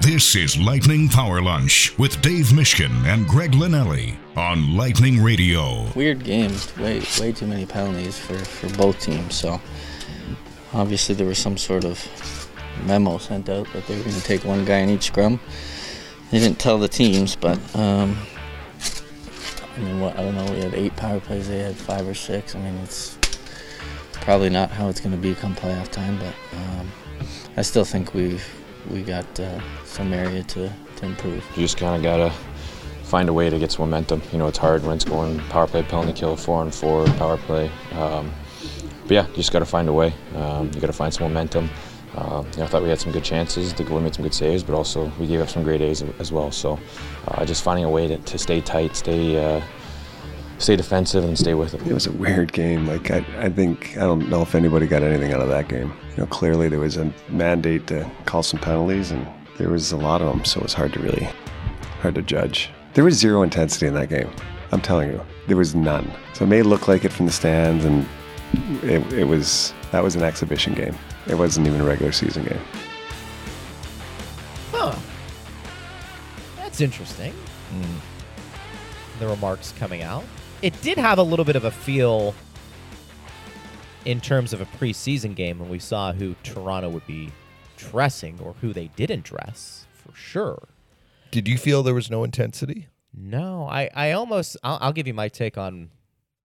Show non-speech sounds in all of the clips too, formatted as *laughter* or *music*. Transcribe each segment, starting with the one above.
This is Lightning Power Lunch with Dave Mishkin and Greg Linnelli on Lightning Radio. Weird games, way way too many penalties for, for both teams. So obviously there was some sort of memo sent out that they were going to take one guy in each scrum. They didn't tell the teams, but um, I mean, what I don't know. We had eight power plays. They had five or six. I mean, it's probably not how it's going to be come playoff time, but um, I still think we've we got uh, some area to, to improve. You just kind of gotta find a way to get some momentum. You know, it's hard when it's going power play, penalty kill, four on four, power play. Um, but yeah, you just got to find a way. Um, you got to find some momentum. Uh, you know, I thought we had some good chances. The goalie made some good saves, but also we gave up some great A's as well. So, uh, just finding a way to, to stay tight, stay uh, stay defensive, and stay with it. It was a weird game. Like I, I think I don't know if anybody got anything out of that game. You know, clearly there was a mandate to call some penalties, and there was a lot of them, so it was hard to really hard to judge. There was zero intensity in that game. I'm telling you, there was none. So it may look like it from the stands, and it, it was that was an exhibition game. It wasn't even a regular season game. Huh. That's interesting. Hmm. The remarks coming out. It did have a little bit of a feel in terms of a preseason game when we saw who Toronto would be dressing or who they didn't dress for sure. Did you feel there was no intensity? No, I, I almost, I'll, I'll give you my take on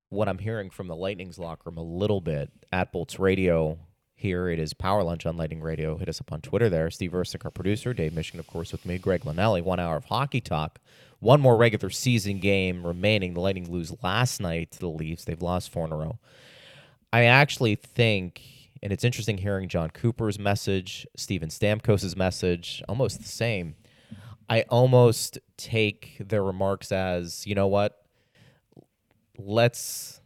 what I'm hearing from the Lightning's locker room a little bit at Bolts Radio. Here it is Power Lunch on Lightning Radio. Hit us up on Twitter there. Steve Ersick, our producer. Dave Mishkin, of course, with me. Greg Linnelli. One hour of hockey talk. One more regular season game remaining. The Lightning lose last night to the Leafs. They've lost four in a row. I actually think, and it's interesting hearing Jon Cooper's message, Steven Stamkos's message, almost the same. I almost take their remarks as, you know what? Let's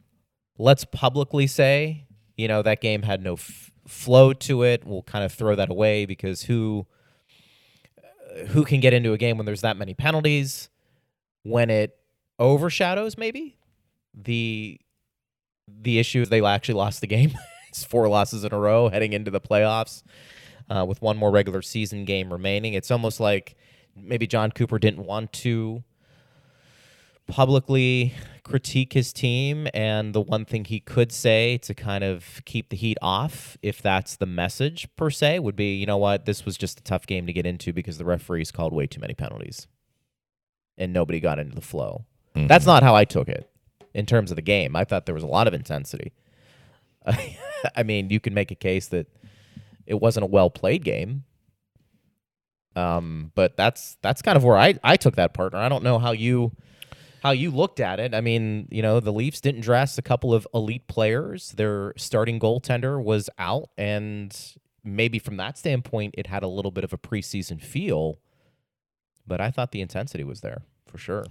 let's publicly say, you know, that game had no f- flow to it. We'll kind of throw that away because who uh, who can get into a game when there's that many penalties? When it overshadows maybe the the issue is they actually lost the game. *laughs* it's four losses in a row heading into the playoffs uh, with one more regular season game remaining. It's almost like maybe Jon Cooper didn't want to publicly critique his team. And the one thing he could say to kind of keep the heat off, if that's the message per se, would be you know what? This was just a tough game to get into because the referees called way too many penalties and nobody got into the flow. That's not how I took it in terms of the game. I thought there was a lot of intensity. *laughs* I mean, you can make a case that it wasn't a well played game. Um, but that's that's kind of where I, I took that partner. I don't know how you how you looked at it. I mean, you know, the Leafs didn't dress a couple of elite players. Their starting goaltender was out, and maybe from that standpoint, it had a little bit of a preseason feel. But I thought the intensity was there for sure.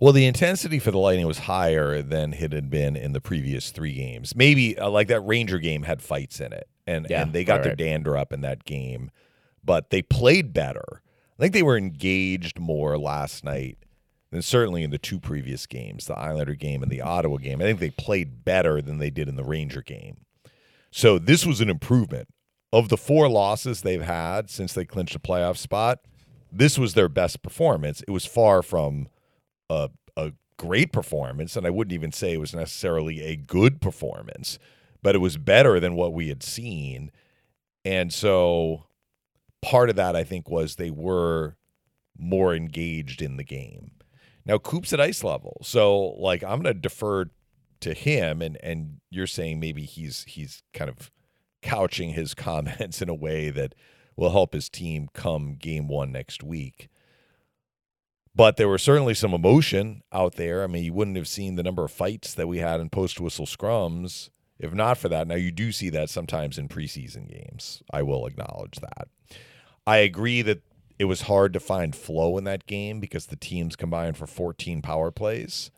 Well, the intensity for the Lightning was higher than it had been in the previous three games. Maybe uh, like that Ranger game had fights in it, and Yeah, and they got right, their dander up in that game, but they played better. I think they were engaged more last night than certainly in the two previous games, the Islander game and the Ottawa game. I think they played better than they did in the Ranger game. So this was an improvement. Of the four losses they've had since they clinched a playoff spot, this was their best performance. It was far from a, a great performance, and I wouldn't even say it was necessarily a good performance, but it was better than what we had seen. And so part of that, I think, was they were more engaged in the game. Now, Coop's at ice level. So, like, I'm going to defer to him, and, and you're saying maybe he's he's kind of couching his *laughs* comments in a way that will help his team come game one next week. But there was certainly some emotion out there. I mean, you wouldn't have seen the number of fights that we had in post whistle scrums if not for that. Now, you do see that sometimes in preseason games. I will acknowledge that. I agree that it was hard to find flow in that game because the teams combined for 14 power plays.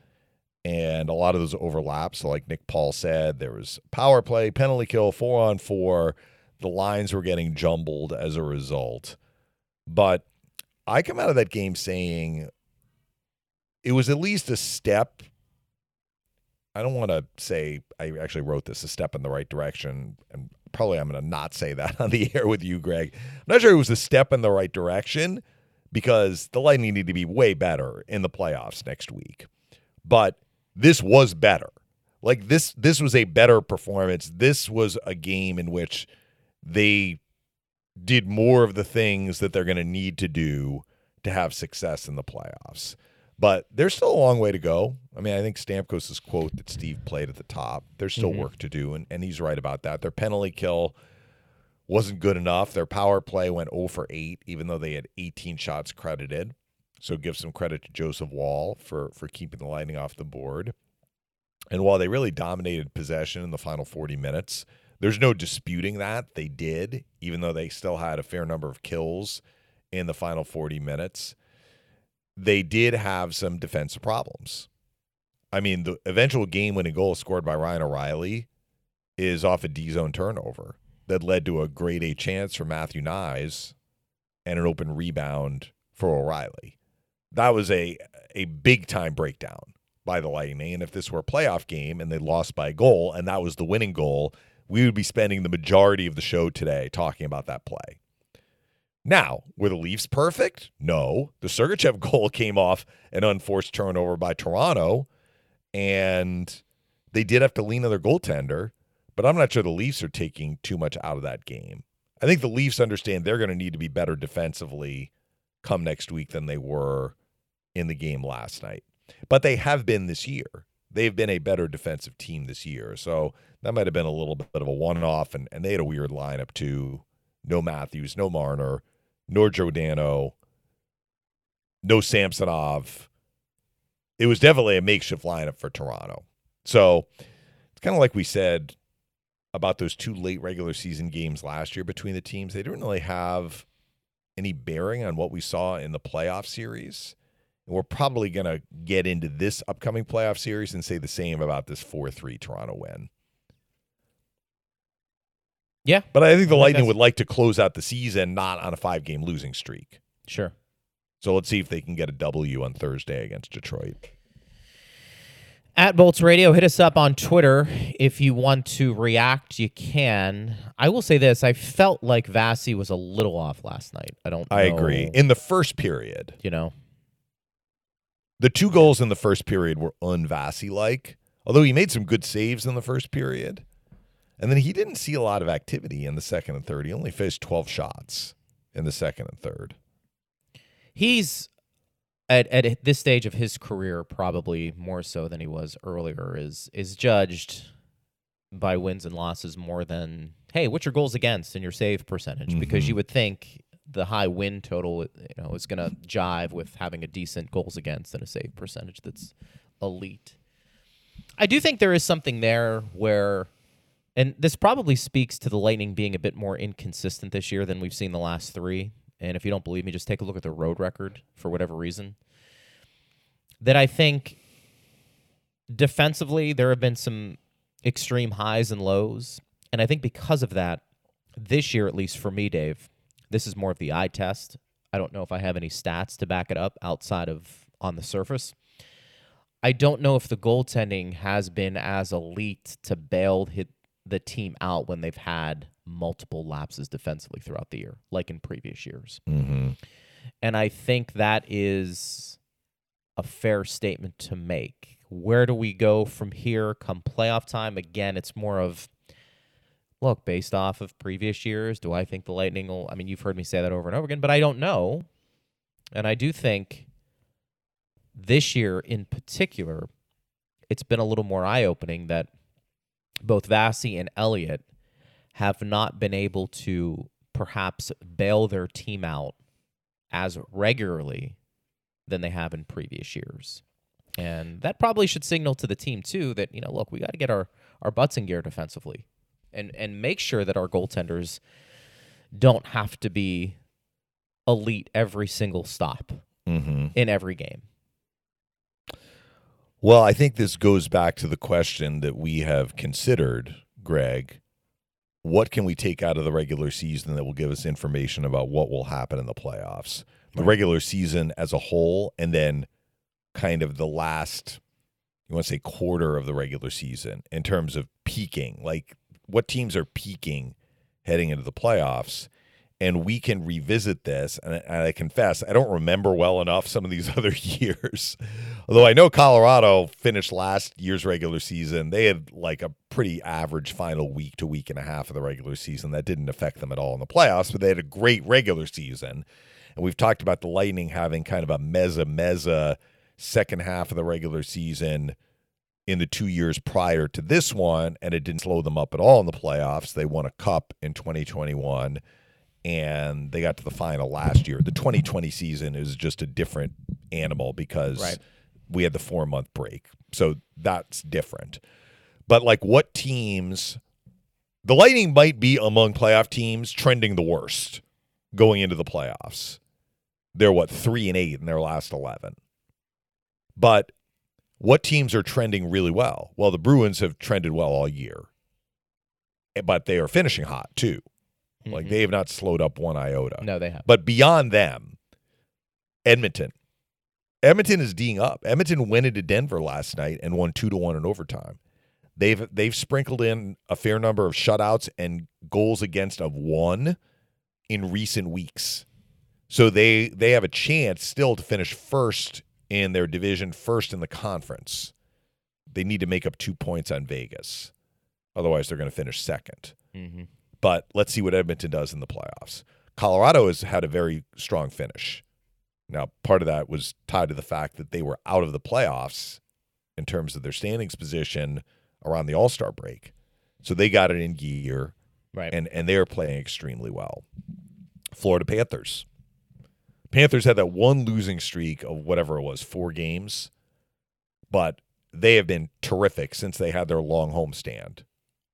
And a lot of those overlaps. So, like Nick Paul said, there was power play, penalty kill, four on four. The lines were getting jumbled as a result. But I come out of that game saying it was at least a step. I don't want to say I actually wrote this a step in the right direction, and probably I'm going to not say that *laughs* on the air with you, Greg. I'm not sure it was a step in the right direction because the Lightning need to be way better in the playoffs next week. But this was better. Like this this was a better performance. This was a game in which they did more of the things that they're going to need to do to have success in the playoffs. But there's still a long way to go. I mean, I think Stamkos' quote that Steve played at the top, there's still Mhm. work to do, and, and he's right about that. Their penalty kill wasn't good enough. Their power play went 0 for 8, even though they had 18 shots credited. So give some credit to Joseph Woll for for keeping the Lightning off the board. And while they really dominated possession in the final 40 minutes, there's no disputing that they did, even though they still had a fair number of kills in the final 40 minutes. They did have some defensive problems. I mean, the eventual game winning goal scored by Ryan O'Reilly is off a D zone turnover that led to a grade A chance for Matthew Knies and an open rebound for O'Reilly. That was a a big time breakdown by the Lightning. And if this were a playoff game and they lost by a goal and that was the winning goal, we would be spending the majority of the show today talking about that play. Now, were the Leafs perfect? No. The Sergachev *laughs* goal came off an unforced turnover by Toronto, and they did have to lean on their goaltender, but I'm not sure the Leafs are taking too much out of that game. I think the Leafs understand they're going to need to be better defensively come next week than they were in the game last night. But they have been this year. They've been a better defensive team this year. So that might have been a little bit of a one off. And, and they had a weird lineup too. No Matthews, no Marner, nor Giordano, no Samsonov. It was definitely a makeshift lineup for Toronto. So it's kind of like we said about those two late regular season games last year between the teams. They didn't really have any bearing on what we saw in the playoff series. And we're probably going to get into this upcoming playoff series and say the same about this 4 3 Toronto win. Yeah, But I think the I Lightning that's- would like to close out the season not on a five game losing streak. sure. So let's see if they can get a W on Thursday against Detroit. At Bolts Radio, hit us up on Twitter if you want to react. You can. I will say this: I felt like Vasi was a little off last night. I don't. I know, agree. In the first period, you know, the two goals in the first period were unvasi like, although he made some good saves in the first period. And then he didn't see a lot of activity in the second and third. He only faced 12 shots in the second and third. he's at at this stage of his career, probably more so than he was earlier. Is is judged by wins and losses more than hey, what's your goals against and your save percentage? Because Mhm. you would think the high win total, you know, is going to jive with having a decent goals against and a save percentage that's elite. I do think there is something there where, and this probably speaks to the Lightning being a bit more inconsistent this year than we've seen the last three. And if you don't believe me, just take a look at the road record for whatever reason. That I think defensively, there have been some extreme highs and lows. And I think because of that, this year, at least for me, Dave, this is more of the eye test. I don't know if I have any stats to back it up outside of on the surface. I don't know if the goaltending has been as elite to bail hit the team out when they've had multiple lapses defensively throughout the year, like in previous years. Mm-hmm. And I think that is a fair statement to make. Where do we go from here come playoff time? Again, it's more of look, based off of previous years, do I think the Lightning will I mean, you've heard me say that over and over again, but I don't know. And I do think this year in particular, it's been a little more eye opening that both Vasi and Elliott have not been able to perhaps bail their team out as regularly than they have in previous years. And that probably should signal to the team too that, you know, look, we got to get our, our butts in gear defensively and, and make sure that our goaltenders don't have to be elite every single stop Mm-hmm. in every game. Well, I think this goes back to the question that we have considered, Greg. What can we take out of the regular season that will give us information about what will happen in the playoffs? The regular season as a whole, and then kind of the last, you want to say quarter of the regular season in terms of peaking. Like what teams are peaking heading into the playoffs. And we can revisit this. And I, and I confess, I don't remember well enough some of these *laughs* other years. Although I know Colorado finished last year's regular season, they had like a pretty average final week to week and a half of the regular season. That didn't affect them at all in the playoffs, but they had a great regular season. And we've talked about the Lightning having kind of a mezza mezza second half of the regular season in the two years prior to this one, and it didn't slow them up at all in the playoffs. They won a cup in 2021 and they got to the final last year. The 2020 season is just a different animal because Right. we had the four month break. So that's different. But like what teams the Lightning might be among playoff teams trending the worst going into the playoffs. They're what, three and eight in their last eleven. But what teams are trending really well? Well, the Bruins have trended well all year. But they are finishing hot too. Like Mhm. they have not slowed up one iota. no, they have. But beyond them, Edmonton. Edmonton is D'ing up. Edmonton went into Denver last night and won two to one in overtime. They've they've sprinkled in a fair number of shutouts and goals against of one in recent weeks. So they they have a chance still to finish first in their division, first in the conference. They need to make up two points on Vegas. Otherwise, they're going to finish second Mhm. But let's see what Edmonton does in the playoffs. Colorado has had a very strong finish. Now, part of that was tied to the fact that they were out of the playoffs in terms of their standings position around the All Star break. So they got it in gear Right. and, and they're playing extremely well. Florida Panthers. Panthers had that one losing streak of whatever it was, four games, but they have been terrific since they had their long homestand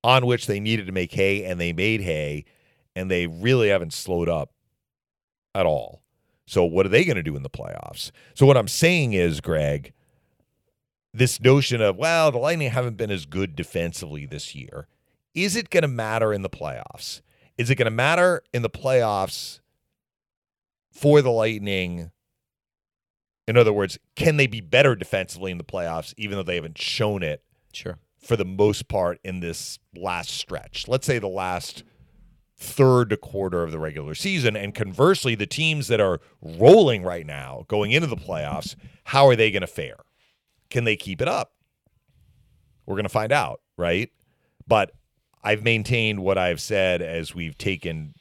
on which they needed to make hay and they made hay and they really haven't slowed up at all. So what are they going to do in the playoffs? So what I'm saying is, Greg, this notion of well, the Lightning haven't been as good defensively this year. Is it going to matter in the playoffs? Is it going to matter in the playoffs for the Lightning? In other words, can they be better defensively in the playoffs, even though they haven't shown it Sure. For the most part in this last stretch. Let's say the last third to quarter of the regular season. And conversely, the teams that are rolling right now going into the playoffs, how are they going to fare? Can they keep it up? We're going to find out, right? But I've maintained what I've said as we've taken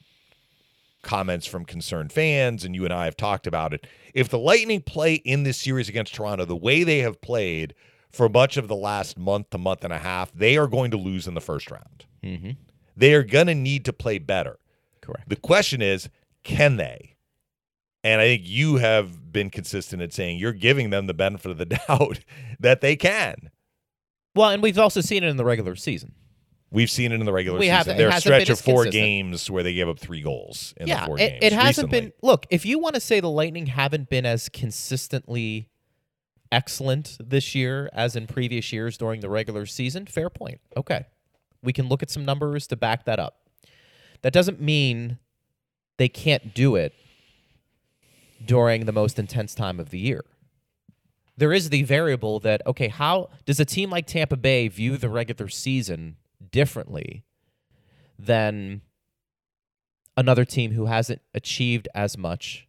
comments from concerned fans, and you and I have talked about it. If the Lightning play in this series against Toronto the way they have played for much of the last month to month and a half, they are going to lose in the first round. Mm-hmm. They are going to need to play better. Correct. The question is, can they? And I think you have been consistent at saying you're giving them the benefit of the *laughs* doubt that they can. Well, and we've also seen it in the regular season. We've seen it in the regular We season. haven't- it There are a stretch of four consistent. games where they gave up three goals in yeah, the four it, games. it hasn't recently. been. Look, if you want to say the Lightning haven't been as consistently excellent this year as in previous years during the regular season, fair point. Okay, we can look at some numbers to back that up. That doesn't mean they can't do it during the most intense time of the year. There is the variable that okay, how does a team like Tampa Bay view the regular season differently than another team who hasn't achieved as much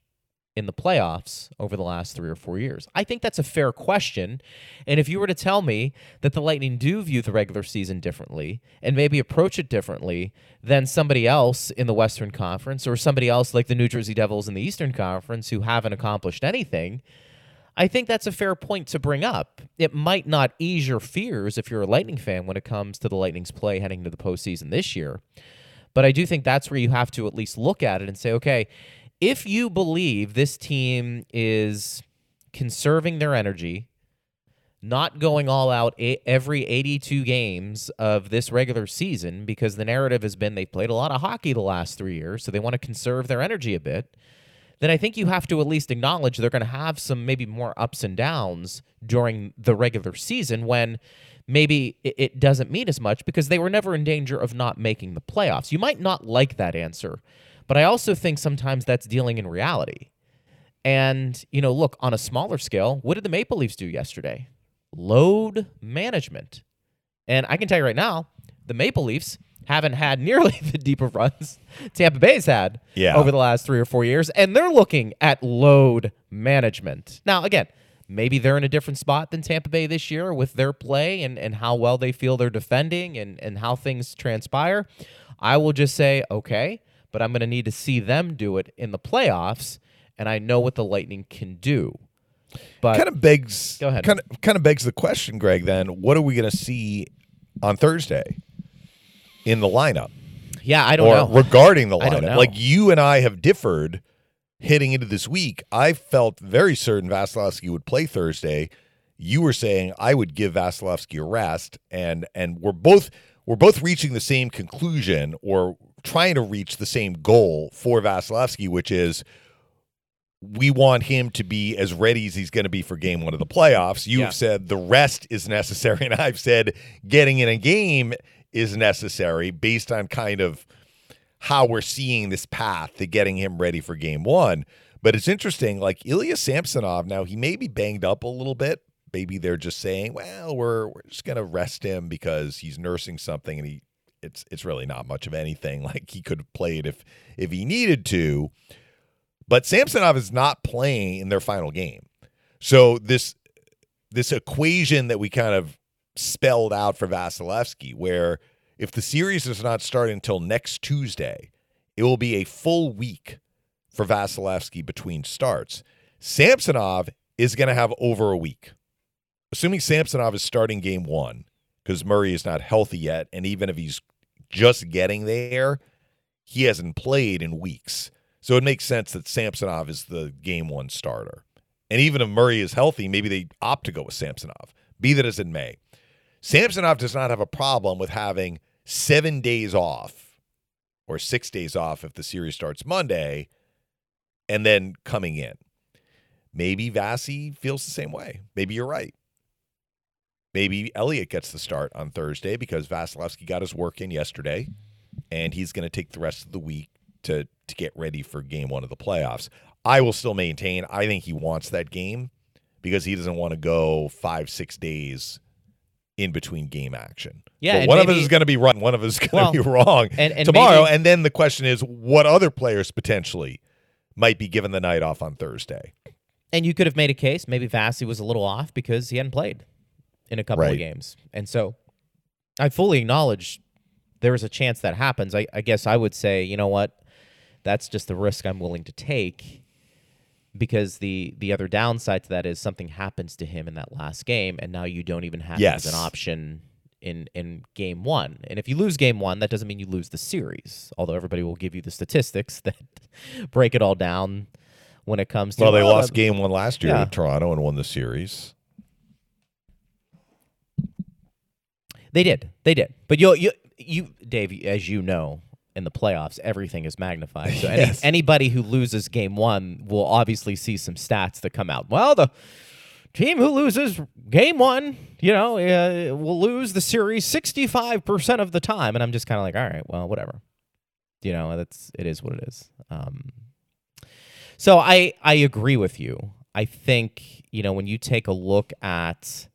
in the playoffs over the last three or four years? I think that's a fair question. And if you were to tell me that the Lightning do view the regular season differently and maybe approach it differently than somebody else in the Western Conference or somebody else like the New Jersey Devils in the Eastern Conference who haven't accomplished anything, I think that's a fair point to bring up. It might not ease your fears if you're a Lightning fan when it comes to the Lightning's play heading into the postseason this year. But I do think that's where you have to at least look at it and say, okay, if you believe this team is conserving their energy, not going all out every 82 games of this regular season, because the narrative has been they've played a lot of hockey the last three years, so they want to conserve their energy a bit then I think you have to at least acknowledge they're going to have some maybe more ups and downs during the regular season when maybe it doesn't mean as much because they were never in danger of not making the playoffs. You might not like that answer, but I also think sometimes that's dealing in reality. And, you know, look, on a smaller scale, what did the Maple Leafs do yesterday? Load management. And I can tell you right now, the Maple Leafs haven't had nearly *laughs* the deep of runs Tampa Bay's had Yeah. over the last three or four years, and they're looking at load management. Now, again, maybe they're in a different spot than Tampa Bay this year with their play and, and how well they feel they're defending and, and how things transpire. I will just say, okay, but I'm going to need to see them do it in the playoffs, and I know what the Lightning can do. But kind of begs Go ahead. kind of kind of begs the question greg then what are we going to see on thursday in the lineup yeah, I don't or know. regarding the *laughs* lineup like you and i have differed heading into this week i felt very certain vasilevsky would play thursday you were saying i would give vasilevsky a rest and and we're both we're both reaching the same conclusion or trying to reach the same goal for vasilevsky which is we want him to be as ready as he's going to be for game one of the playoffs. You've Yeah. said the rest is necessary, *laughs* and I've said getting in a game is necessary based on kind of how we're seeing this path to getting him ready for game one. But it's interesting, like Ilya Samsonov, now he may be banged up a little bit. Maybe they're just saying, well, we're we're just gonna rest him because he's nursing something and he it's it's really not much of anything. *laughs* Like he could have played if if he needed to. But Samsonov is not playing in their final game. So this this equation that we kind of spelled out for Vasilevsky, where if the series does not start until next Tuesday, it will be a full week for Vasilevsky between starts. Samsonov is going to have over a week. Assuming Samsonov is starting game one, because Murray is not healthy yet, and even if he's just getting there, he hasn't played in weeks. So it makes sense that Samsonov is the game one starter. And even if Murray is healthy, maybe they opt to go with Samsonov. Be that as it may. Samsonov does not have a problem with having seven days off or six days off if the series starts Monday and then coming in. Maybe Vasi feels the same way. Maybe you're right. Maybe Elliott gets the start on Thursday because Vasilevsky got his work in yesterday and he's going to take the rest of the week to to get ready for game one of the playoffs. I will still maintain I think he wants that game because he doesn't want to go five, six days in between game action. Yeah, one of us is going to be right, one of us is going to Well, be *laughs* wrong and- and tomorrow. maybe- and then the question is, what other players potentially might be given the night off on Thursday? And you could have made a case. Maybe Vasi was a little off because he hadn't played in a couple of games. And so I fully acknowledge there is a chance that happens. I, I guess I would say, you know what? That's just the risk I'm willing to take because the the other downside to that is something happens to him in that last game and now you don't even have him as an option in in game 1. And if you lose game 1, that doesn't mean you lose the series. Although everybody will give you the statistics *laughs* that break it all down when it comes to Well, they well, lost uh, game one last year yeah. to Toronto and won the series. They did. They did. But you, you, you, Dave, as you know, in the playoffs, everything is magnified. So *laughs* any, Yes. anybody who loses game one will obviously see some stats that come out. Well, the team who loses game one, you know, uh, will lose the series sixty-five percent of the time, and I'm just kind of like, all right, well, whatever. You know, that's it is what it is. Um, so I I agree with you. I think you know when you take a look at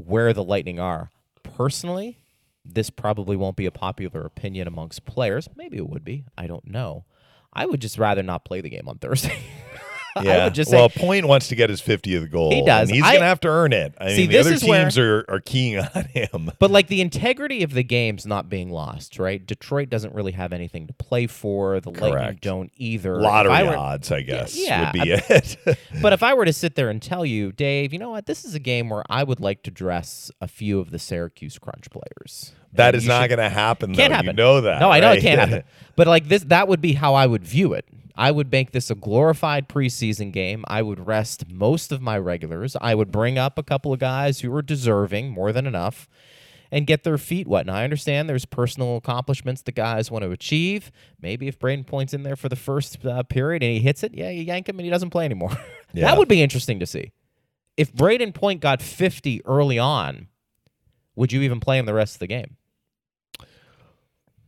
where the Lightning are. Personally, this probably won't be a popular opinion amongst players. Maybe it would be. I don't know. I would just rather not play the game on Thursday. *laughs* *laughs* I would just say, well, Point wants to get his 50th goal. He does. And he's I- going to have to earn it. I See, mean, the this other is where- teams are, are keying *laughs* on him. but like the integrity of the game's not being lost, right? Detroit doesn't really have anything to play for. The Lightning Correct. don't either. If Lottery I were- odds, I guess, yeah, would be *laughs* it. But if I were to sit there and tell you, Dave, you know what? This is a game where I would like to dress a few of the Syracuse Crunch players. that And is you not should- going to happen, Can't though. happen. You know that. No, I know right? it can't happen. But like this, that would be how I would view it. I would make this a glorified preseason game. I would rest most of my regulars. I would bring up a couple of guys who are deserving more than enough and get their feet wet. And I understand there's personal accomplishments the guys want to achieve. Maybe if Brayden Point's in there for the first uh, period and he hits it, yeah, you yank him and he doesn't play anymore. *laughs* Yeah. that would be interesting to see. If Brayden Point got 50 early on, would you even play him the rest of the game?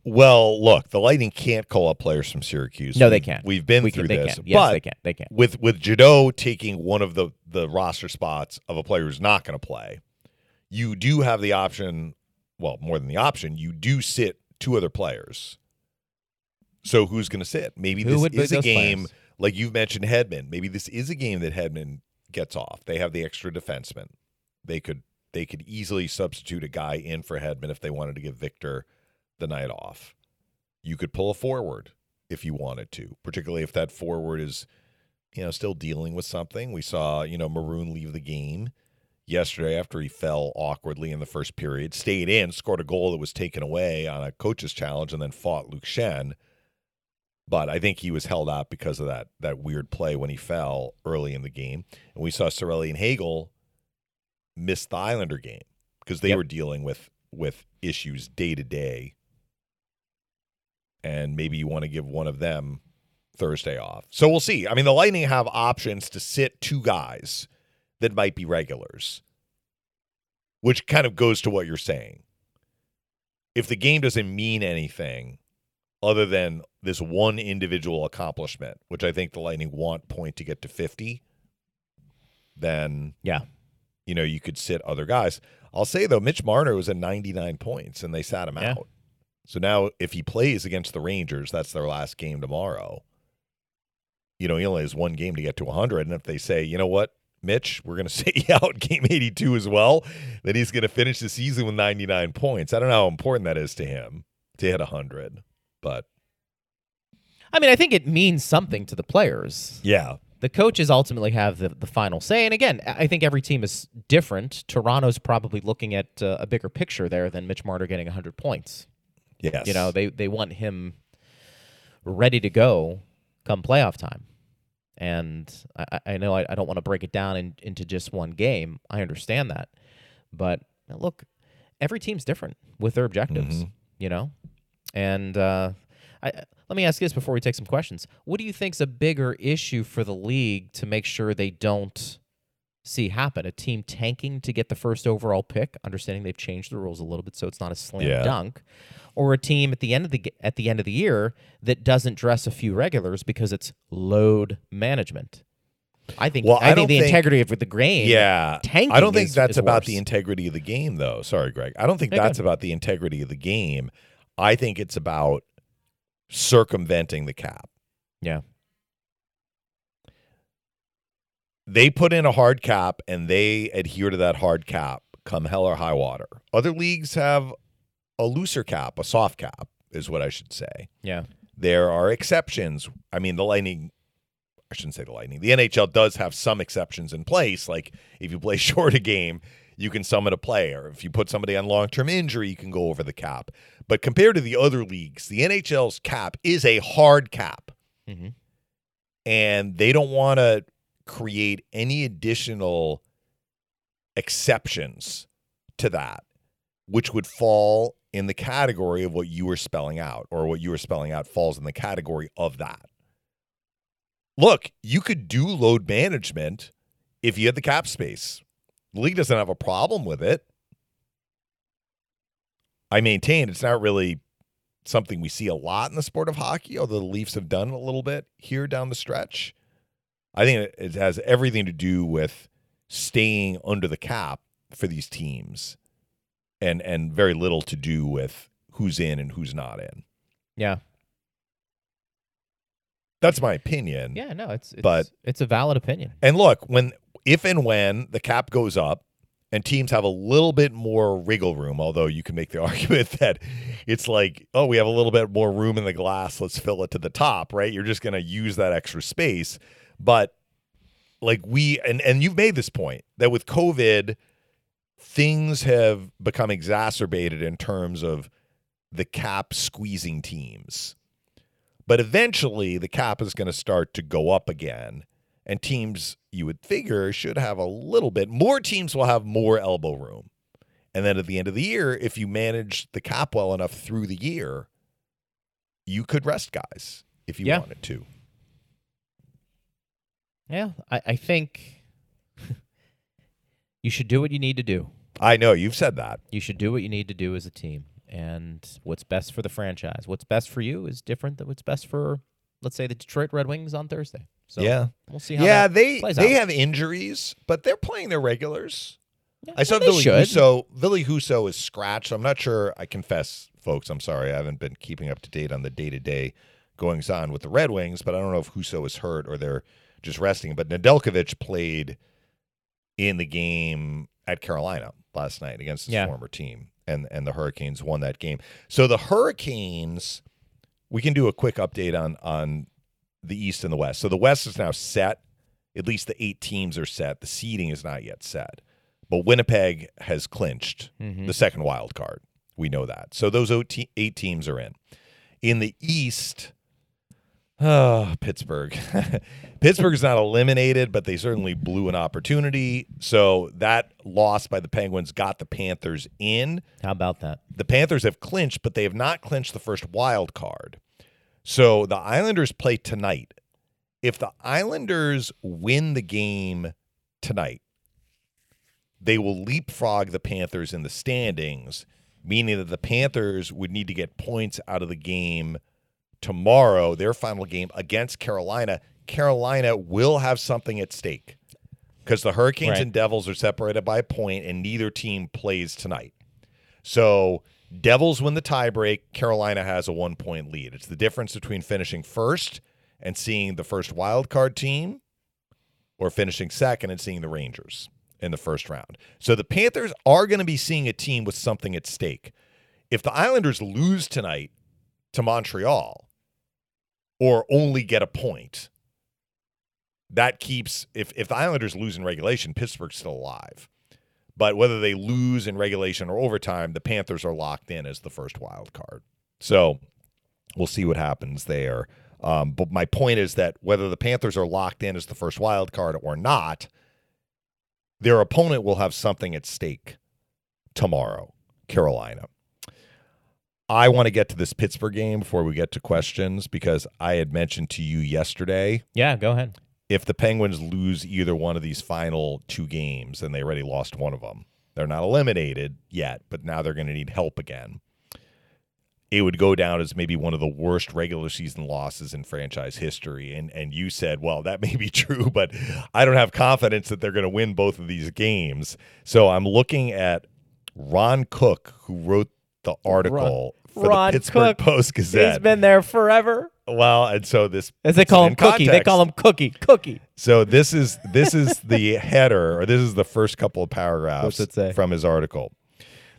Well, look, the Lightning can't call up players from Syracuse. No, they can't. We've been We through can, this. Can. Yes, but they can. They can. with with Jeannot taking one of the the roster spots of a player who's not going to play, you do have the option well, more than the option, you do sit two other players. So who's going to sit? Maybe Who this is a game players? like you've mentioned Hedman. Maybe this is a game that Hedman gets off. They have the extra defenseman. They could they could easily substitute a guy in for Hedman if they wanted to give Victor the night off. You could pull a forward if you wanted to, particularly if that forward is you know still dealing with something. We saw, you know, Maroon leave the game yesterday after he fell awkwardly in the first period, stayed in, scored a goal that was taken away on a coach's challenge and then fought Luke Schenn but I think he was held out because of that that weird play when he fell early in the game. And we saw Cirelli and Hagel miss the Islander game because they Yep. were dealing with with issues day to day. And maybe you want to give one of them Thursday off. So we'll see. I mean, the Lightning have options to sit two guys that might be regulars, which kind of goes to what you're saying. If the game doesn't mean anything, other than this one individual accomplishment, which I think the Lightning want point to get to 50, then Yeah. you know, you could sit other guys. I'll say though, Mitch Marner was at 99 points and they sat him Yeah. out. So now if he plays against the Rangers, that's their last game tomorrow. You know, he only has one game to get to 100 and if they say, "You know what? Mitch, we're going *laughs* to sit you out game 82 as well," then he's going to finish the season with 99 points. I don't know how important that is to him to hit 100, but I mean, I think it means something to the players. yeah. The coaches ultimately have the, the final say. And again, I think every team is different. Toronto's probably looking at uh, a bigger picture there than Mitch Marner getting 100 points. Yes. You know, they, they want him ready to go come playoff time. And I, I- know I, I don't want to break it down in, into just one game. I understand that. But look, every team's different with their objectives, Mhm. you know? And uh, I, let me ask you this before we take some questions. What do you think's a bigger issue for the league to make sure they don't see happen? A team tanking to get the first overall pick, understanding they've changed the rules a little bit so it's not a slam Yeah. dunk, or a team at the end of the at the end of the year that doesn't dress a few regulars because it's load management. I think Well, I, I think the think- integrity of the game. Yeah. tanking I don't think is- that's is about worse. the integrity of the game, though. Sorry, Greg. I don't think that's about the integrity of the game. I think it's about circumventing the cap. Yeah. They put in a hard cap and they adhere to that hard cap come hell or high water. Other leagues have a looser cap, a soft cap, is what I should say. Yeah. There are exceptions. I mean, the Lightning, I shouldn't say the Lightning, the NHL does have some exceptions in place. Like if you play *laughs* short a game, you can summon a player. If you put somebody on long term injury, you can go over the cap. But compared to the other leagues, the NHL's cap is a hard cap. hmm And they don't want to create any additional exceptions to that, which would fall in the category of what you were spelling out, or what you were spelling out falls in the category of that. Look, you could do load management if you had the cap space. The league doesn't have a problem with it. I maintain it's not really something we see a lot in the sport of hockey, although the Leafs have done a little bit here down the stretch. I think it- has everything to do with staying under the cap for these teams and and very little to do with who's in and who's not in. Yeah. That's my opinion. Yeah. No, it's, it's But- it's a valid opinion. And look, when if and when the cap goes up and teams have a little bit more wriggle room, although you can make the *laughs* argument that it's like, oh, we have a little bit more room in the glass, let's fill it to the top, right? You're just going to use that extra space. But like we and and you've made this point that with COVID things have become exacerbated in terms of the cap squeezing teams. But eventually the cap is going to start to go up again and teams you would figure should have a little bit more teams will have more elbow room and then at the end of the year if you manage the cap well enough through the year you could rest guys if you Yeah. wanted to Yeah. I, I think *laughs* you should do what you need to do. i know you've said that You should do what you need to do as a team. And what's best for the franchise, what's best for you is different than what's best for, let's say, the Detroit Red Wings on Thursday. So yeah we'll see how yeah that they they out. have injuries but they're playing their regulars I saw Ville should. Husso. Ville Husso is scratched. I'm not sure. I confess, folks, I'm sorry. I haven't been keeping up to date on the day to day goings on with the Red Wings, but I don't know if Husso is hurt or they're just resting. But Nedeljkovic played in the game at Carolina last night against his Yeah. former team, and and the Hurricanes won that game. So the Hurricanes, we can do a quick update on on the East and the West. So the West is now set. At least the eight teams are set. The seeding is not yet set, but Winnipeg has clinched mm-hmm. the second wild card. We know that. So those eight teams are in. In the East, oh, Pittsburgh. *laughs* Pittsburgh's not eliminated, but they certainly blew an opportunity. So that loss by the Penguins got the Panthers in How about that? the Panthers have clinched, but they have not clinched the first wild card. So the Islanders play tonight. If the Islanders win the game tonight, they will leapfrog the Panthers in the standings, meaning that the Panthers would need to get points out of the game tomorrow, their final game against Carolina. Carolina will have something at stake because the Hurricanes Right. and Devils are separated by a point, and neither team plays tonight. So Devils win the tiebreak. Carolina has a one point lead. It's the difference between finishing first and seeing the first wild card team or finishing second and seeing the Rangers in the first round. So the Panthers are going to be seeing a team with something at stake. If the Islanders lose tonight to Montreal or only get a point, that keeps if if the Islanders lose in regulation, Pittsburgh's still alive. But whether they lose in regulation or overtime, the Panthers are locked in as the first wild card. So we'll see what happens there. Um, but my point is that whether the Panthers are locked in as the first wild card or not, their opponent will have something at stake tomorrow, Carolina. I want to get to this Pittsburgh game before we get to questions because I had mentioned to you yesterday Yeah, go ahead. if the Penguins lose either one of these final two games, and they already lost one of them, they're not eliminated yet, but now they're going to need help again. It would go down as maybe one of the worst regular season losses in franchise history. And and you said, well, that may be *laughs* true, but I don't have confidence that they're going to win both of these games. So I'm looking at Ron Cook, who wrote the article for Ron the Pittsburgh. Post He's Gazette. been there forever. well, and so this As they call him Cookie. They call him Cookie. Cookie. So this is this is *laughs* the header, or this is the first couple of paragraphs What's it say? from his article.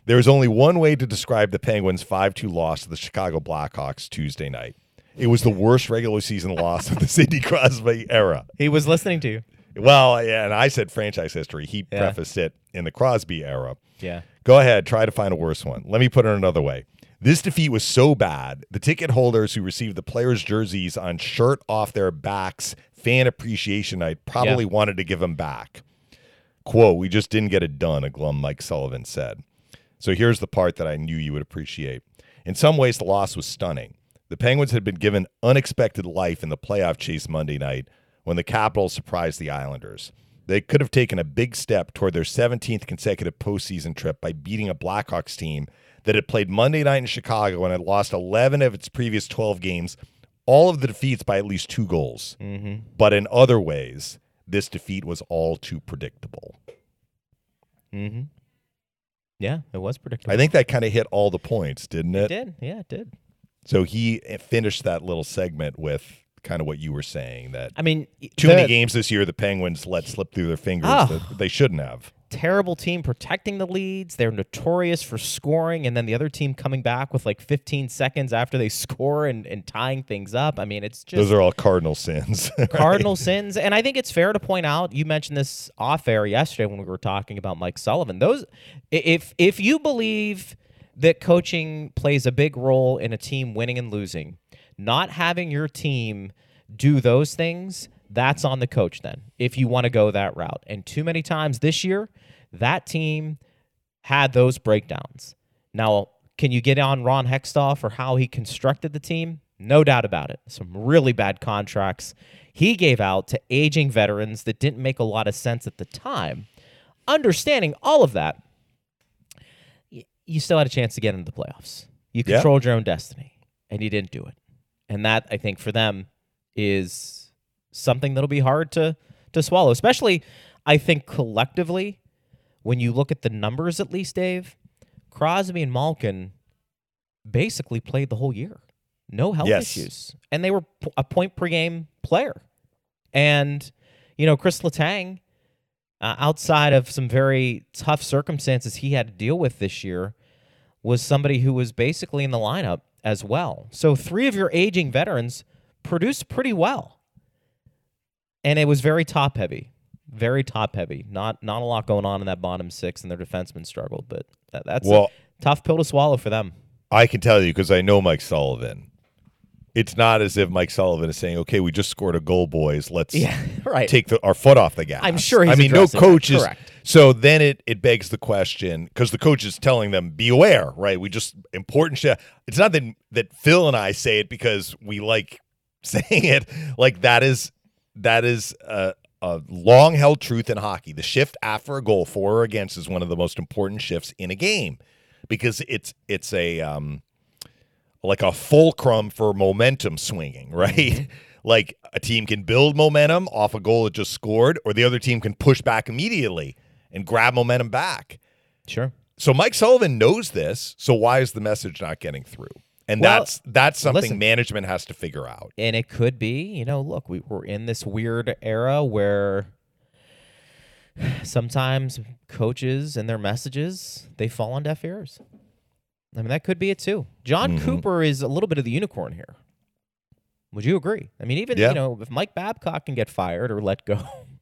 There is only one way to describe the Penguins' 5-2 loss to the Chicago Blackhawks Tuesday night. It was the worst regular season loss of the *laughs* Sidney Crosby era. He was listening to you. Well, yeah, and I said franchise history. He Yeah. prefaced it in the Crosby era. Yeah. Go ahead, try to find a worse one. Let me put it another way. This defeat was so bad, the ticket holders who received the players' jerseys on shirt off their backs fan appreciation night probably wanted to give them back. Quote, we just didn't get it done, a glum Mike Sullivan said. So here's the part that I knew you would appreciate. In some ways, the loss was stunning. The Penguins had been given unexpected life in the playoff chase Monday night when the Capitals surprised the Islanders. They could have taken a big step toward their 17th consecutive postseason trip by beating a Blackhawks team that had played Monday night in Chicago and had lost 11 of its previous 12 games, all of the defeats by at least two goals. But in other ways, this defeat was all too predictable. Mm-hmm. Yeah, it was predictable. I think that kind of hit all the points, didn't it it? did. Yeah, it did. So he finished that little segment with kind of what you were saying that I mean, too the many games this year the Penguins let slip through their fingers Ah. that they shouldn't have. Terrible team protecting the leads. They're notorious for scoring, and then the other team coming back with like 15 seconds after they *laughs* score and, and tying things up. I mean, it's just Those are all cardinal sins. *laughs* cardinal sins. And I think it's fair to point out. You mentioned this off air yesterday when we were talking about Mike Sullivan. Those, if if you believe that coaching plays a big role in a team winning and losing, not having your team do those things, that's on the coach. Then, if you want to go that route, and too many times this year, that team had those breakdowns. Now, can you get on Ron Hextall for how he constructed the team? No doubt about it. Some really bad contracts he gave out to aging veterans that didn't make a lot of sense at the time. Understanding all of that, you still had a chance to get into the playoffs. You Yeah. controlled your own destiny, and you didn't do it. And that, I think, for them is something that'll be hard to to swallow, especially I think collectively when you look at the numbers, at least, Dave, Crosby and Malkin basically played the whole year. No health Yes. issues. And they were a per game player. And, you know, Chris Letang, uh, outside of some very tough circumstances he had to deal with this year, was somebody who was basically in the lineup as well. So three of your aging veterans produced pretty well. And it was very top heavy. Very top heavy. Not not a lot going on in that bottom six, and their defensemen struggled. But that, that's Well- a tough pill to swallow for them. I can tell you because I know Mike Sullivan. It's not as if Mike Sullivan is saying, "Okay, we just scored a goal, boys. Let's *laughs* Yeah, right. take the, our foot off the gas." I'm sure I mean, no coach is. Correct. So then it it begs the question because the coach is telling them, "Be aware." Right? We just important shit. It's not that that Phil and I say it because we like *laughs* saying it. Like that is that is a, a long held truth in hockey. The shift after a goal, for or against, is one of the most important shifts in a game because it's it's a um like a fulcrum for momentum swinging, right? *laughs* like a team can build momentum off a goal it just scored, or the other team can push back immediately and grab momentum back. Sure. So Mike Sullivan knows this. So why is the message not getting through? And Well, that's that's something listen. management has to figure out. And it could be, you know, look, we, we're in this weird era where sometimes coaches and their messages they fall on deaf ears. I mean, that could be it too. Jon Mm-hmm. Cooper is a little bit of the unicorn here. Would you agree? I mean, even Yeah. you know, if Mike Babcock can get fired or let go, *laughs*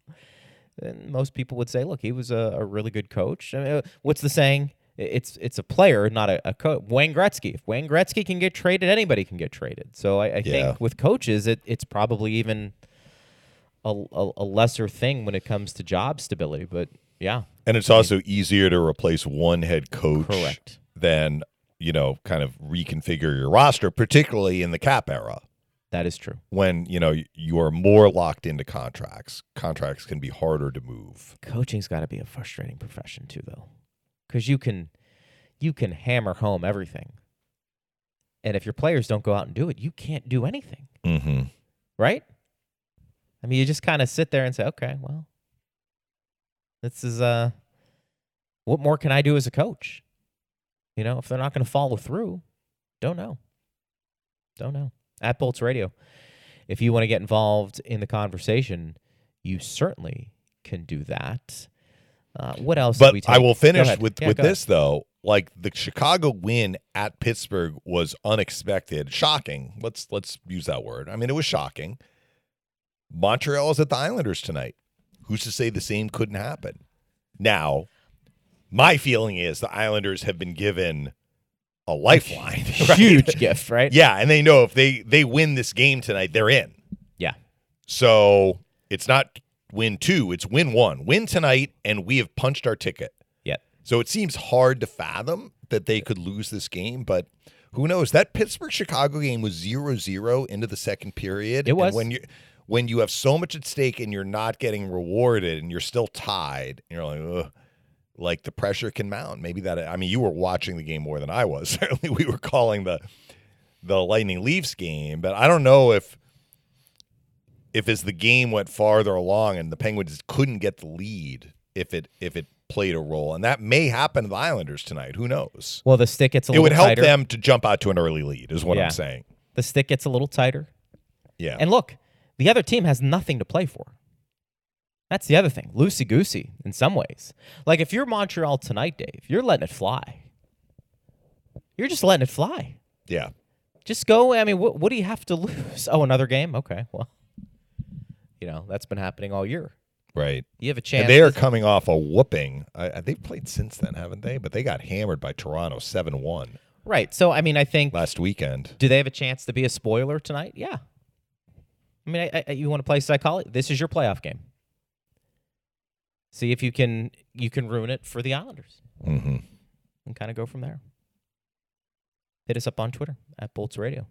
then most people would say, look, he was a, a really good coach. I mean, uh, what's the saying? It's it's a player, not a, a coach. Wayne Gretzky. If Wayne Gretzky can get traded, anybody can get traded. So I, I Yeah. think with coaches, it, it's probably even a, a, a lesser thing when it comes to job stability. But yeah, And it's also easier to replace one head coach Correct. than, you know, kind of reconfigure your roster, particularly in the cap era. That is true. when you know you are more locked into contracts contracts can be harder to move Coaching's got to be a frustrating profession too, though, because you can you can hammer home everything, and if your players don't go out and do it, you can't do anything. mm-hmm. right? I mean, you just kind of sit there and say, okay, well, this is uh, what more can I do as a coach? You know, if they're not going to follow through, don't know, don't know. At Bolts Radio, if you want to get involved in the conversation, you certainly can do that. Uh, what else? did but i will finish with Yeah, with go ahead. this though. Like the chicago win at pittsburgh was unexpected. Shocking. Let's let's use that word. I mean it was shocking. Montreal is at the islanders tonight. Who's to say the same couldn't happen? Now my feeling is the islanders have been given a lifeline *laughs* right? Huge gift, right? Yeah, and they know if they they win this game tonight, they're in. Yeah. So it's not win two, it's win one. Win tonight, and we have punched our ticket. Yeah. So it seems hard to fathom that they could lose this game, but who knows? That Pittsburgh Chicago game was 0-0 into the second period. It and was. when you when you have so much at stake and you're not getting rewarded and you're still tied, and you're like, Ugh, like the pressure can mount. Maybe that I mean, you were watching the game more than I was. *laughs* Certainly we were calling the the Lightning Leafs game, but I don't know if if as the game went farther along and the Penguins couldn't get the lead, if it if it played a role, and that may happen to the Islanders tonight. Who knows? Well, the stick gets a It would help tighter. them to jump out to an early lead, is what Yeah. I'm saying. The stick gets a little tighter. Yeah, And look, the other team has nothing to play for. That's the other thing. Loosey goosey in some ways. Like if you're Montreal tonight, Dave, you're letting it fly. You're just letting it fly. yeah. Just go. I mean, what, what do you have to *laughs* lose? Oh, another game? Okay. Well, you know, that's been happening all year. Right. You have a chance. And they are coming off a whooping. I, I- they've played since then, haven't they? But they got hammered by Toronto 7 1 right. So, I mean, I think, last weekend. do they have a chance to be a spoiler tonight? Yeah. I mean, I, I, you want to play psychology? This is your playoff game. See if you can you can ruin it for the Islanders. hmm and kind of go from there. Hit us up on Twitter at Bolts Radio.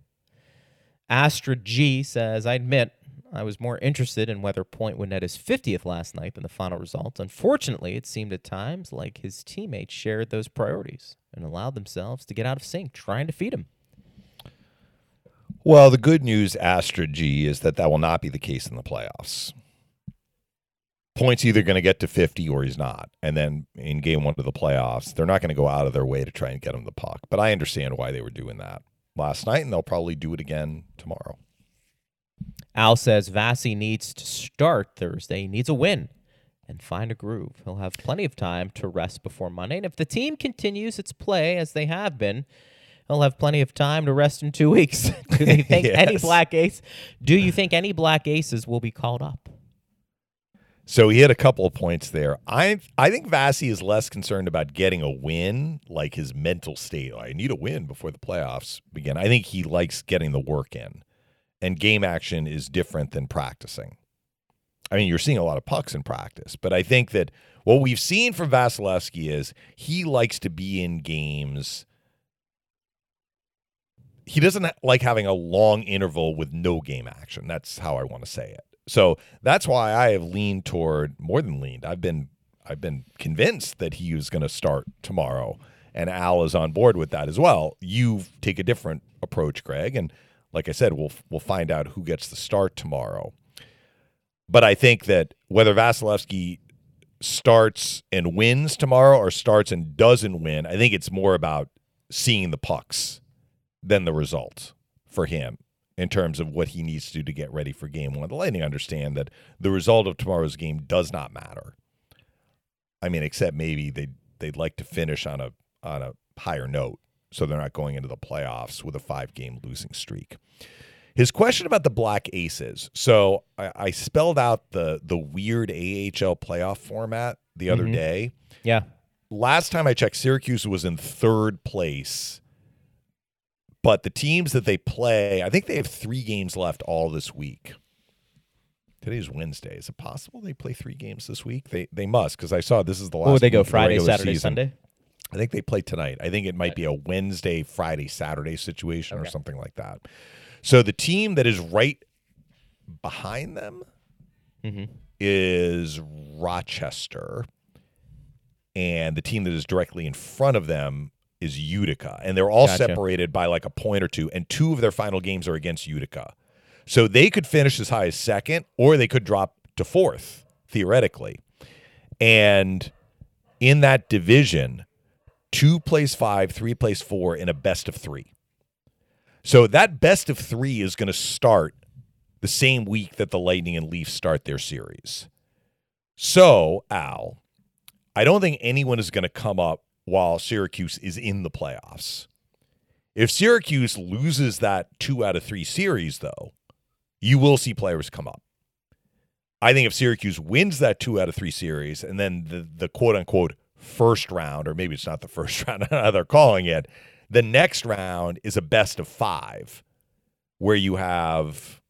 Astra G says, I admit I was more interested in whether Point would net his 50th last night than the final result. Unfortunately, it seemed at times like his teammates shared those priorities and allowed themselves to get out of sync trying to feed him. Well, the good news, Astra G, is that that will not be the case in the playoffs. Points either going to get to 50 or he's not. And then in game one of the playoffs, they're not going to go out of their way to try and get him the puck. But I understand why they were doing that last night, and they'll probably do it again tomorrow. Al says Vasi needs to start Thursday. He needs a win and find a groove. He'll have plenty of time to rest before Monday. And if the team continues its play as they have been, he'll have plenty of time to rest in two weeks. *laughs* do you think *laughs* Yes. any black ace? Do you think any black aces will be called up? So he had a couple of points there. I I think Vasi is less concerned about getting a win, like his mental state. I need a win before the playoffs begin. I think he likes getting the work in. And game action is different than practicing. I mean, you're seeing a lot of pucks in practice, but I think that what we've seen from Vasilevskiy is he likes to be in games. He doesn't like having a long interval with no game action. That's how I want to say it. So that's why I have leaned toward more than leaned. I've been I've been convinced that he was going to start tomorrow, and Al is on board with that as well. You take a different approach, Greg, and like I said, we'll we'll find out who gets the start tomorrow. But I think that whether Vasilevskiy starts and wins tomorrow or starts and doesn't win, I think it's more about seeing the pucks than the result for him in terms of what he needs to do to get ready for game one. The Lightning understand that the result of tomorrow's game does not matter. I mean, except maybe they they'd like to finish on a on a higher note, so they're not going into the playoffs with a five game losing streak. His question about the Black Aces. So I, I spelled out the the weird AHL playoff format the other Mhm. day. Yeah. Last time I checked, Syracuse was in third place. But the teams that they play, I think they have three games left all this week. Today's Wednesday. Is it possible they play three games this week? They they must because I saw this is the last. Would they go? the Friday, Saturday, season. Sunday? I think they play tonight. I think it might be a Wednesday, Friday, Saturday situation or something like that. So the team that is right behind them Mm-hmm. is Rochester, and the team that is directly in front of them is Utica, and they're all Gotcha. separated by like a point or two, and two of their final games are against Utica. So they could finish as high as second, or they could drop to fourth theoretically. And in that division, two plays five, three plays four in a best of three. So that best of three is going to start the same week that the Lightning and Leafs start their series. So, Al, I don't think anyone is going to come up while Syracuse is in the playoffs. If Syracuse loses that two out of three series, though, you will see players come up. I think if Syracuse wins that two out of three series and then the, the quote unquote first round, or maybe it's not the first *laughs* round, I don't know how they're calling it, the next round is a best of five where you have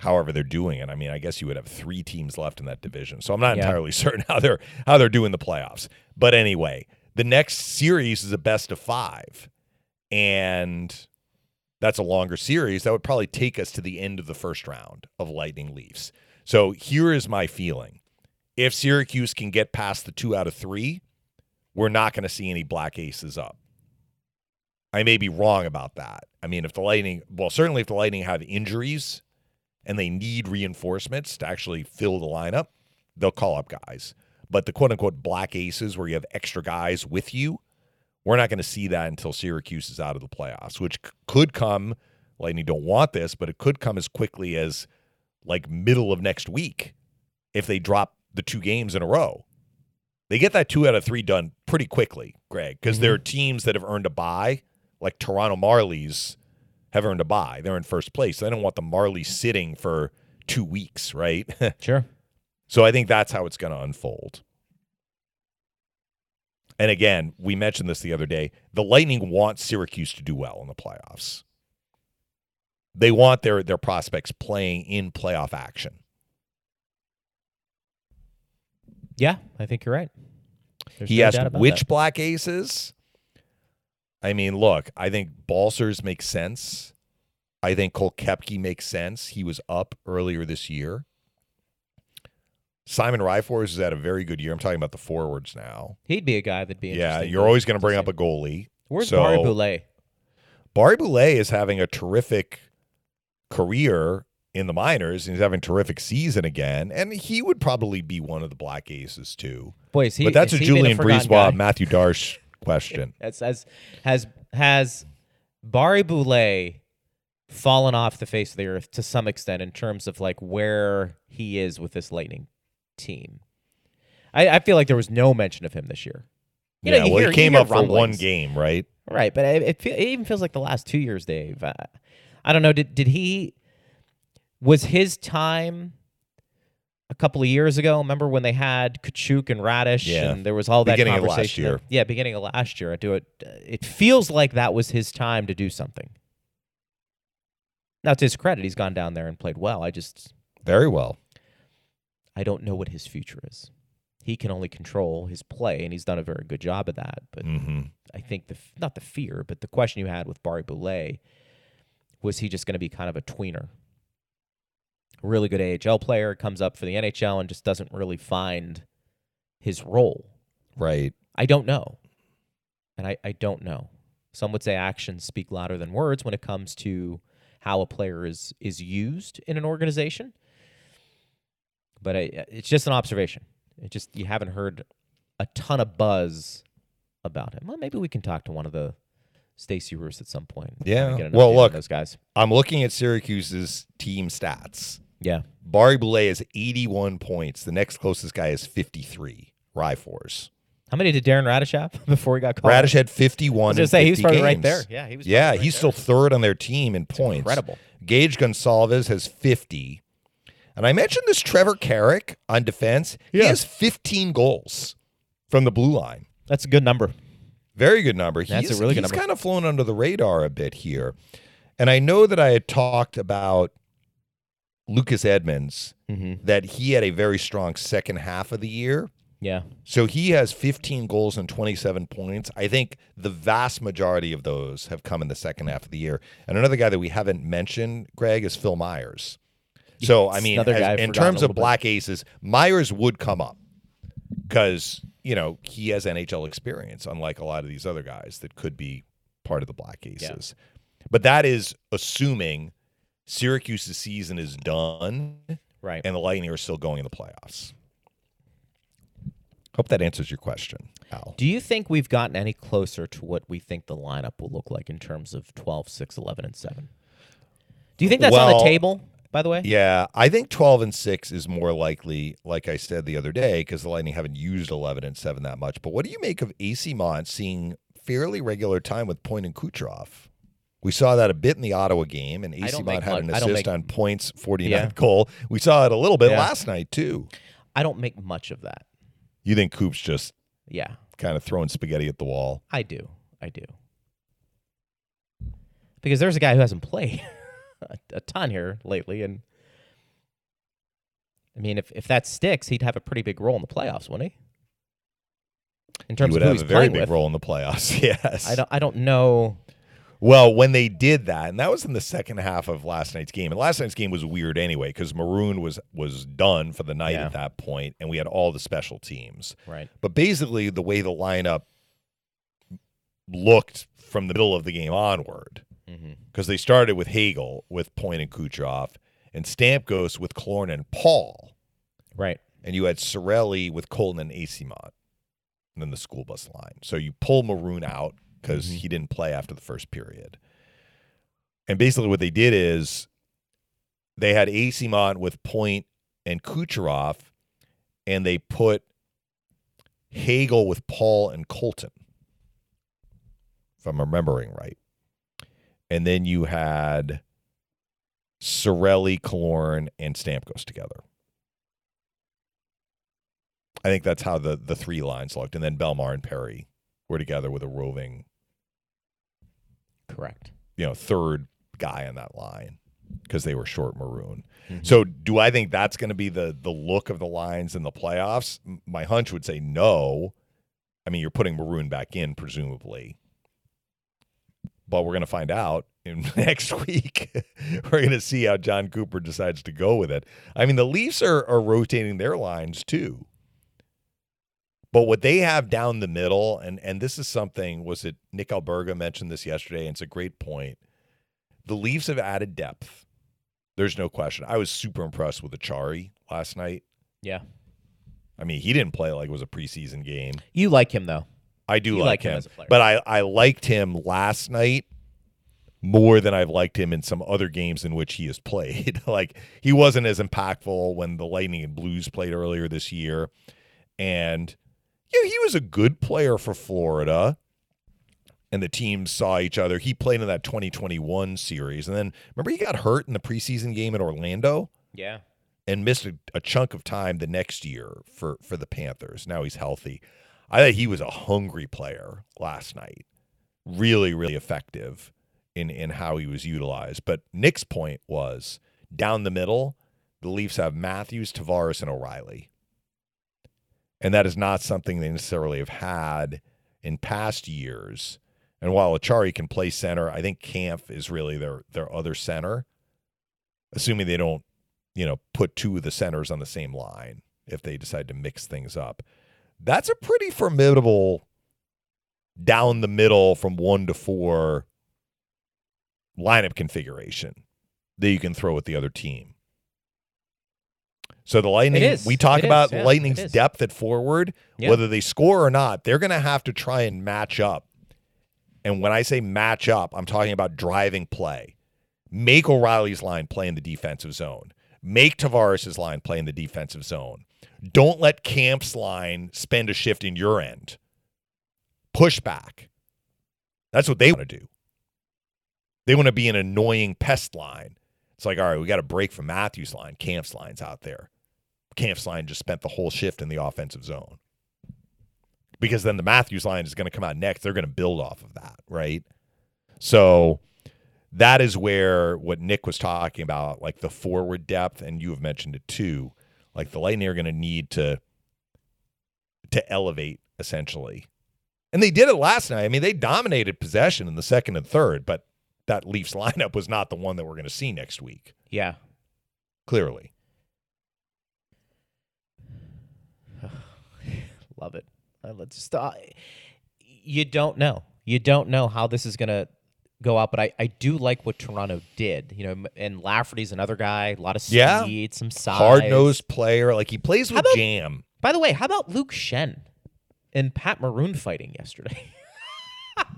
however they're doing it. I mean, I guess you would have three teams left in that division. So I'm not Yeah. entirely *laughs* certain how they're how they're doing the playoffs. But anyway, the next series is a best of five. And that's a longer series. That would probably take us to the end of the first round of Lightning Leafs. So here is my feeling. If Syracuse can get past the two out of three, we're not going to see any black aces up. I may be wrong about that. I mean, if the Lightning, well, certainly if the Lightning have injuries and they need reinforcements to actually fill the lineup, they'll call up guys. But the quote unquote black aces where you have extra guys with you, we're not going to see that until Syracuse is out of the playoffs, which c- could come. Lightning don't want this, but it could come as quickly as like middle of next week if they drop the two games in a row. They get that two out of three done pretty quickly, Greg, because mm-hmm. there are teams that have earned a bye, like Toronto Marlies have earned a bye. They're in first place. They don't want the Marlies sitting for two weeks, right? *laughs* Sure. So I think that's how it's going to unfold. And again, we mentioned this the other day. The Lightning want Syracuse to do well in the playoffs. They want their their prospects playing in playoff action. Yeah, I think you're right. There's he no asked which that. black aces. I mean, look, I think Balsers makes sense. I think Cole Koepke makes sense. He was up earlier this year. Simon Ryfors has had a very good year. I'm talking about the forwards now. He'd be a guy that'd be Yeah, you're always going to bring up a goalie. Where's so, Barré-Boulet? Barry Boulet is having a terrific career in the minors and he's having a terrific season again. And he would probably be one of the Black Aces too. Boys, he, but that's a Julian guy? Matthew Darsh *laughs* question. Has has has has Barré-Boulet fallen off the face of the earth to some extent in terms of like where he is with this Lightning team? I, I feel like there was no mention of him this year. You know, yeah, you well, hear- he came up for one game, right? Right, but it, it, feel, it even feels like the last two years, Dave. I, I don't know. Did did he? Was his time a couple of years ago? Remember when they had Katchouk and Raddysh, Yeah. and there was all that Beginning of last conversation. year. yeah, beginning of last year. I do it. It feels like that was his time to do something. Now, to his credit, he's gone down there and played well. I just Very well. I don't know what his future is. He can only control his play, and he's done a very good job of that. But hmm I think the not the fear, but the question you had with Barré-Boulet was he just going to be kind of a tweener? A really good AHL player comes up for the NHL and just doesn't really find his role. Right. I don't know. And I, I don't know. Some would say actions speak louder than words when it comes to how a player is is used in an organization. But I, uh, it's just an observation. It just you haven't heard a ton of buzz about him. Well, maybe we can talk to one of the Stacy Roest at some point. Yeah. Well, look. those guys. I'm looking at Syracuse's team stats. Yeah, Barré-Boulet has 81 points. The next closest guy is 53. Ryfors. how many did Darren Raddysh have *laughs* before he got called? Raddysh had I 51. was gonna say he was 50 probably right there. Yeah, he was. Yeah, right he's there. still third on their team in points. incredible. Gage Gonsalves has 50. And I mentioned this Trevor Carrick on defense. He has 15 goals from the blue line. That's a good number. Very good number. That's a he's, really good he's number. kind of flown under the radar a bit here. And I know that I had talked about Lucas Edmonds, Mm-hmm. that he had a very strong second half of the year. Yeah. So he has 15 goals and 27 points. I think the vast majority of those have come in the second half of the year. And another guy that we haven't mentioned, Greg, is Phil Myers. So, I mean, as- in terms of little bit. black aces, Myers would come up because, you know, he has NHL experience, unlike a lot of these other guys that could be part of the black aces. But that is assuming Syracuse's season is done Right. and the Lightning are still going in the playoffs. Hope that answers your question, Al. Do you think we've gotten any closer to what we think the lineup will look like in terms of 12, 6, 11, and 7? Do you think that's on the table, by the way? Yeah, I think 12 and 6 is more likely, like I said the other day, because the Lightning haven't used 11 and 7 that much. But what do you make of Eyssimont seeing fairly regular time with Point and Kucherov? We saw that a bit in the Ottawa game, and Eyssimont had an assist make- on Point's 49 Yeah. goal. We saw it a little bit Yeah. last night, too. I don't make much of that. You think Coop's just Yeah, kind of throwing spaghetti at the wall? I do. I do. Because there's a guy who hasn't played *laughs* *laughs* a, ton here lately, and I mean, if if that sticks, he'd have a pretty big role in the playoffs, wouldn't he? In terms He would of have a very big with, role in the playoffs. *laughs* Yes. I don't. I don't know. Well, when they did that, and that was in the second half of last night's game. And last night's game was weird anyway because Maroon was was done for the night Yeah. at that point, and we had all the special teams. Right. But basically, the way the lineup looked from the middle of the game onward, Mm-hmm. because they started with Hagel with Point and Kucherov, and Stamkos with Killorn and Paul, Right. and you had Cirelli with Colton and Eyssimont, and then the school bus line. So you pull Maroon out because Mhm. he didn't play after the first period. And basically, what they did is they had Eyssimont with Point and Kucherov, and they put Hagel with Paul and Colton, if I'm remembering right. And then you had Cirelli, Killorn, and Stamkos together. I think that's how the the three lines looked, and then Bellemare and Perry were together with a roving, Correct. you know, third guy on that line because they were short Maroon. Mhm. So, do I think that's going to be the the look of the lines in the playoffs? My hunch would say no. I mean, you're putting Maroon back in presumably, but we're going to find out in *laughs* next week. we're going to see how Jon Cooper decides to go with it. I mean, the Leafs are are rotating their lines too. But what they have down the middle, and and this is something was it Nick Alberga mentioned this yesterday, and it's a great point. The Leafs have added depth. There's no question. I was super impressed with Acciari last night. Yeah. I mean, he didn't play like it was a preseason game. You like him though. I do You like, like him him, as a player. but I, I liked him last night more than I've liked him in some other games in which he has played. *laughs* like he wasn't as impactful when the Lightning and Blues played earlier this year, and yeah, he was a good player for Florida. And the teams saw each other. He played in that 2021 series, and then remember he got hurt in the preseason game in Orlando Yeah. and missed a, a chunk of time the next year for for the Panthers. Now he's healthy. I think he was a hungry player last night. Really, really effective in in how he was utilized. But Nick's point was down the middle, the Leafs have Matthews, Tavares, and O'Reilly. And that is not something they necessarily have had in past years. And while Acciari can play center, I think Camp is really their their other center. Assuming they don't you know, put two of the centers on the same line if they decide to mix things up. That's a pretty formidable down the middle from one to four lineup configuration that you can throw at the other team. So the Lightning, we talk It is, about yeah, Lightning's depth at forward, Yeah. whether they score or not, they're going to have to try and match up. And when I say match up, I'm talking about driving play. Make O'Reilly's line play in the defensive zone. Make Tavares' line play in the defensive zone. Don't let Camp's line spend a shift in your end. Push back. That's what they want to do. They want to be an annoying pest line. It's like, all right, we got a break from Matthews' line. Camp's line's out there. Camp's line just spent the whole shift in the offensive zone. Because then the Matthews line is going to come out next. They're going to build off of that, right? So that is where what Nick was talking about, like the forward depth, and you have mentioned it too. Like the Lightning are going to need to to elevate essentially, and they did it last night. I mean, they dominated possession in the second and third, but that Leafs *laughs* lineup was not the one that we're going to see next week. Yeah. Clearly, *sighs* Love it. Uh, let's. Uh, you don't know. You don't know how this is gonna go out, but I, I do like what Toronto did. You know, and Lafferty's another guy. A lot of speed, Yeah. some size. hard nosed player. Like he plays with about- jam. By the way, how about Luke Schenn and Pat Maroon fighting yesterday? *laughs*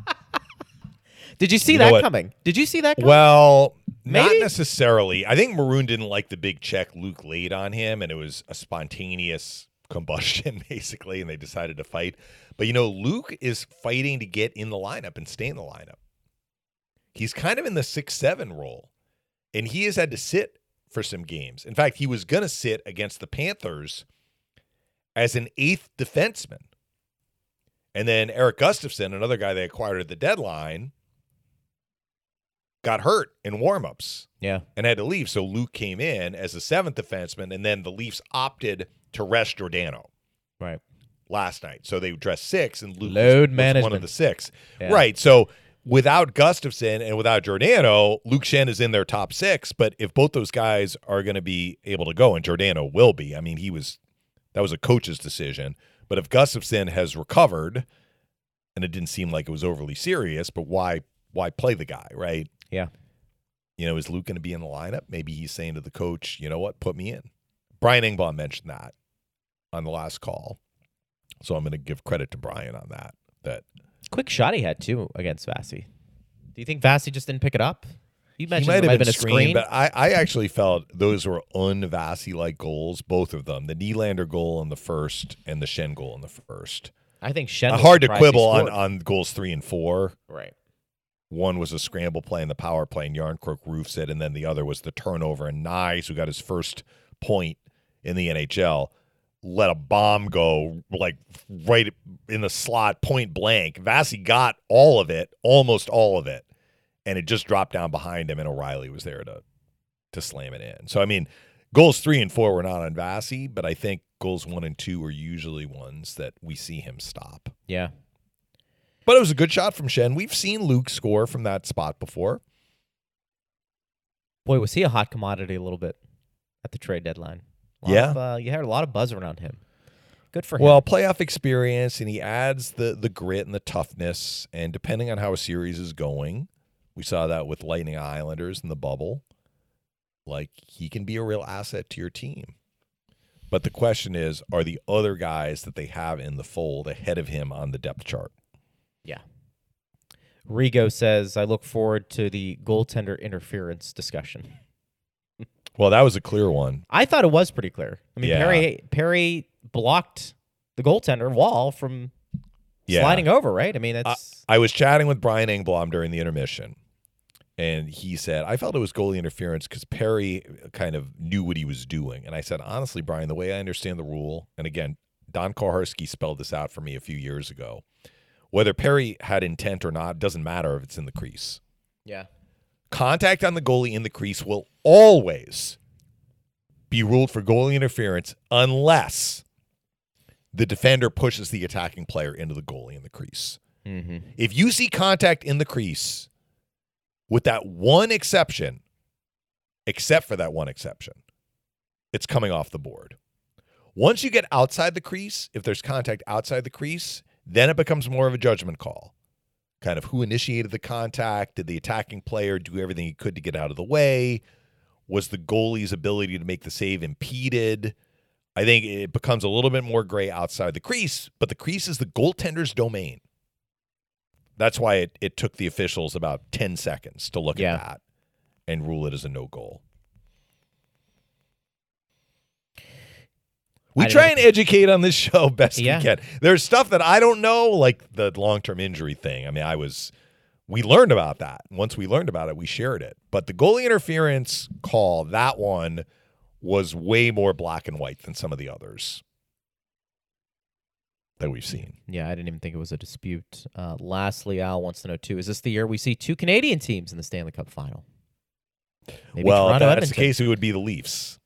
Did you see You that coming? Did you see that coming? Well, not necessarily. I think Maroon didn't like the big check Luke laid on him, and it was a spontaneous combustion, *laughs* basically, and they decided to fight. But you know, Luke is fighting to get in the lineup and stay in the lineup. He's kind of in the six seven role, and he has had to sit for some games. In fact, he was going to sit against the Panthers as an eighth defenseman. And then Erik Gustafsson, another guy they acquired at the deadline, got hurt in warmups yeah. and had to leave. So Luke came in as a seventh defenseman, and then the Leafs opted to rest Giordano Right. last night. So they dressed six, and Luke was- Load was, one of the six. Yeah. Right. So without Gustafsson and without Giordano, Luke Schenn is in their top six. But if both those guys are going to be able to go, and Giordano will be, I mean, he was that was a coach's decision. But if Gustafsson has recovered, and it didn't seem like it was overly serious, but why why play the guy, right? Yeah. You know, is Luke going to be in the lineup? Maybe he's saying to the coach, you know what, put me in. Brian Engblom mentioned that on the last call. So I'm going to give credit to Brian on that. That Quick shot he had too against Vassy. Do you think Vassy just didn't pick it up? You he might have might been, a screen, screen. but I, I actually felt those were unvassy like goals, both of them. The Nylander goal in the first and the Schenn goal in the first. I think Schenn. Uh, was hard to quibble on, on goals three and four. Right. One was a scramble play in the power play, and Järnkrok roofs it, and then the other was the turnover. And Knies, who got his first point in the NHL, let a bomb go like right in the slot, point blank. Vassy got all of it, almost all of it, and it just dropped down behind him, and O'Reilly was there to to slam it in. So I mean, goals three and four were not on Vassy, but I think goals one and two are usually ones that we see him stop. Yeah. But it was a good shot from Schenn. We've seen Luke score from that spot before. Boy, was he a hot commodity a little bit at the trade deadline. Lot Yeah. Of, uh, you had a lot of buzz around him. Good for him. Well, playoff experience, and he adds the the grit and the toughness. And depending on how a series is going, we saw that with Lightning Islanders in the bubble. like he can be a real asset to your team. But the question is, are the other guys that they have in the fold ahead of him on the depth chart? Yeah. Rigo says, I look forward to the goaltender interference discussion. Well, that was a clear one. I thought it was pretty clear. I mean, Yeah. Perry Perry blocked the goaltender Woll from Yeah. sliding over, right? I mean, it's I was chatting with Brian Engblom during the intermission, and he said, I felt it was goalie interference because Perry kind of knew what he was doing. And I said, honestly, Brian, the way I understand the rule, and again, Don Koharski spelled this out for me a few years ago. Whether Perry had intent or not doesn't matter if it's in the crease. yeah. Contact on the goalie in the crease will always be ruled for goalie interference unless the defender pushes the attacking player into the goalie in the crease. Mm-hmm. If you see contact in the crease, with that one exception, except for that one exception, it's coming off the board. Once you get outside the crease, if there's contact outside the crease, then it becomes more of a judgment call. Kind of who initiated the contact? Did the attacking player do everything he could to get out of the way? Was the goalie's ability to make the save impeded? I think it becomes a little bit more gray outside the crease, but the crease is the goaltender's domain. That's why it, it took the officials about 10 seconds to look Yeah. at that and rule it as a no goal. We try and educate on this *laughs* show best Yeah. we can. There's stuff that I don't know, like the long term injury thing. I mean, I was, we learned about that. Once we learned about it, we shared it. But the goalie interference call, that one was way more black and white than some of the others that we've seen. Yeah, I didn't even think it was a dispute. Uh, lastly, Al wants to know too: Is this the year we see two Canadian teams in the Stanley Cup final? Maybe well, if Toronto, that's Edmonton. the case, it would be the Leafs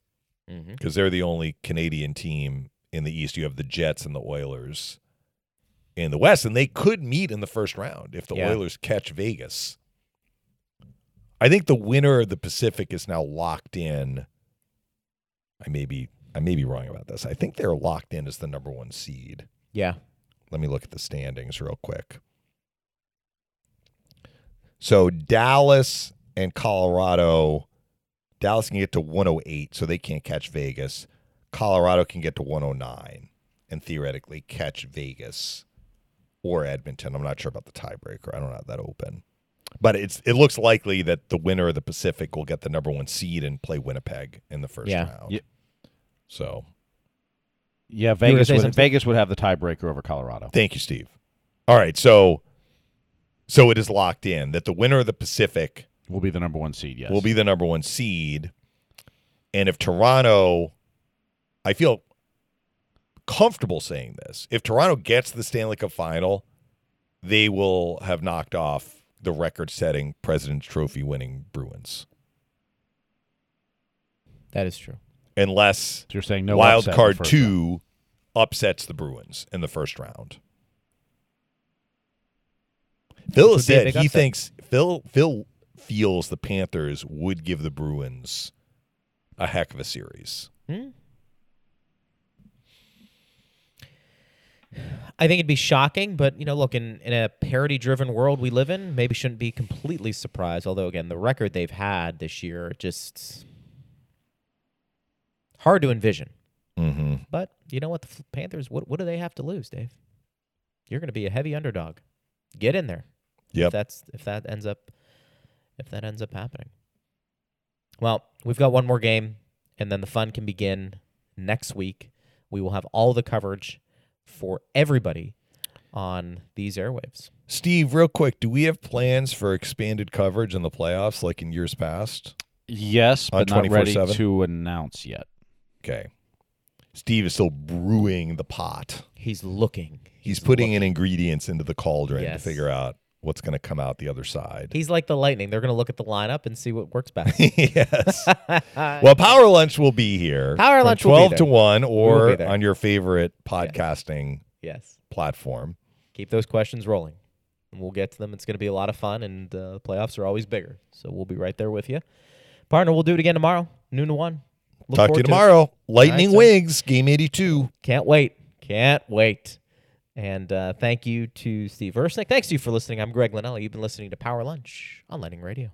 Mhm. because they're the only Canadian team in the East. You have the Jets and the Oilers in the West, and they could meet in the first round if the Yeah. Oilers catch Vegas. I think the winner of the Pacific is now locked in. I may be I may be wrong about this. I think they're locked in as the number one seed. Yeah, Let me look at the standings real quick. So Dallas and Colorado, Dallas can get to 108, so they can't catch Vegas. Colorado can get to 109 and theoretically catch Vegas or Edmonton. I'm not sure about the tiebreaker. I don't have that open. But it's it looks likely that the winner of the Pacific will get the number one seed and play Winnipeg in the first Yeah. round. Yeah. So Yeah, Vegas would? Vegas would have the tiebreaker over Colorado. Thank you, Steve. All right, so so it is locked in that the winner of the Pacific Will be the number one seed. Yes. will be the number one seed, and if Toronto, I feel comfortable saying this, if Toronto gets the Stanley Cup final, they will have knocked off the record-setting President's Trophy winning Bruins, that is true. unless So you're saying no wild upset in the card first round. two upsets the Bruins in the first round. Phil Which has would be a said he upset. thinks Phil Phil feels the Panthers would give the Bruins a heck of a series. Hmm? I think it'd be shocking, but you know, look in, in a parity-driven world we live in, maybe shouldn't be completely surprised. Although, again, the record they've had this year just hard to envision. Mm-hmm. But you know what, the Panthers, what what do they have to lose, Dave? You're going to be a heavy underdog. Get in there. Yep. If that's if that ends up if that ends up happening. Well, we've got one more game, and then the fun can begin next week. We will have all the coverage for everybody on these airwaves. Steve, real quick, do we have plans for expanded coverage in the playoffs like in years past? Yes, but not ready 24/7? to announce yet. Okay. Steve is still brewing the pot. He's looking. He's, putting in ingredients into the cauldron Yes. to figure out what's going to come out the other side. He's like the lightning. They're going to look at the lineup and see what works best. *laughs* yes. *laughs* Well, Power Lunch will be here. Power Lunch will be 12 to there. 1 will be or on your favorite podcasting yes. platform. keep those questions rolling. And we'll get to them. It's going to be a lot of fun, and uh, the playoffs are always bigger. So we'll be right there with you. Partner, we'll do it again tomorrow, noon to 1. Look Talk to you tomorrow. Lightning sir. Wigs, game 82. Can't wait. Can't wait. And uh, thank you to Steve Versnick. Thanks to you for listening. I'm Greg Linnelli. You've been listening to Power Lunch on Lightning Radio.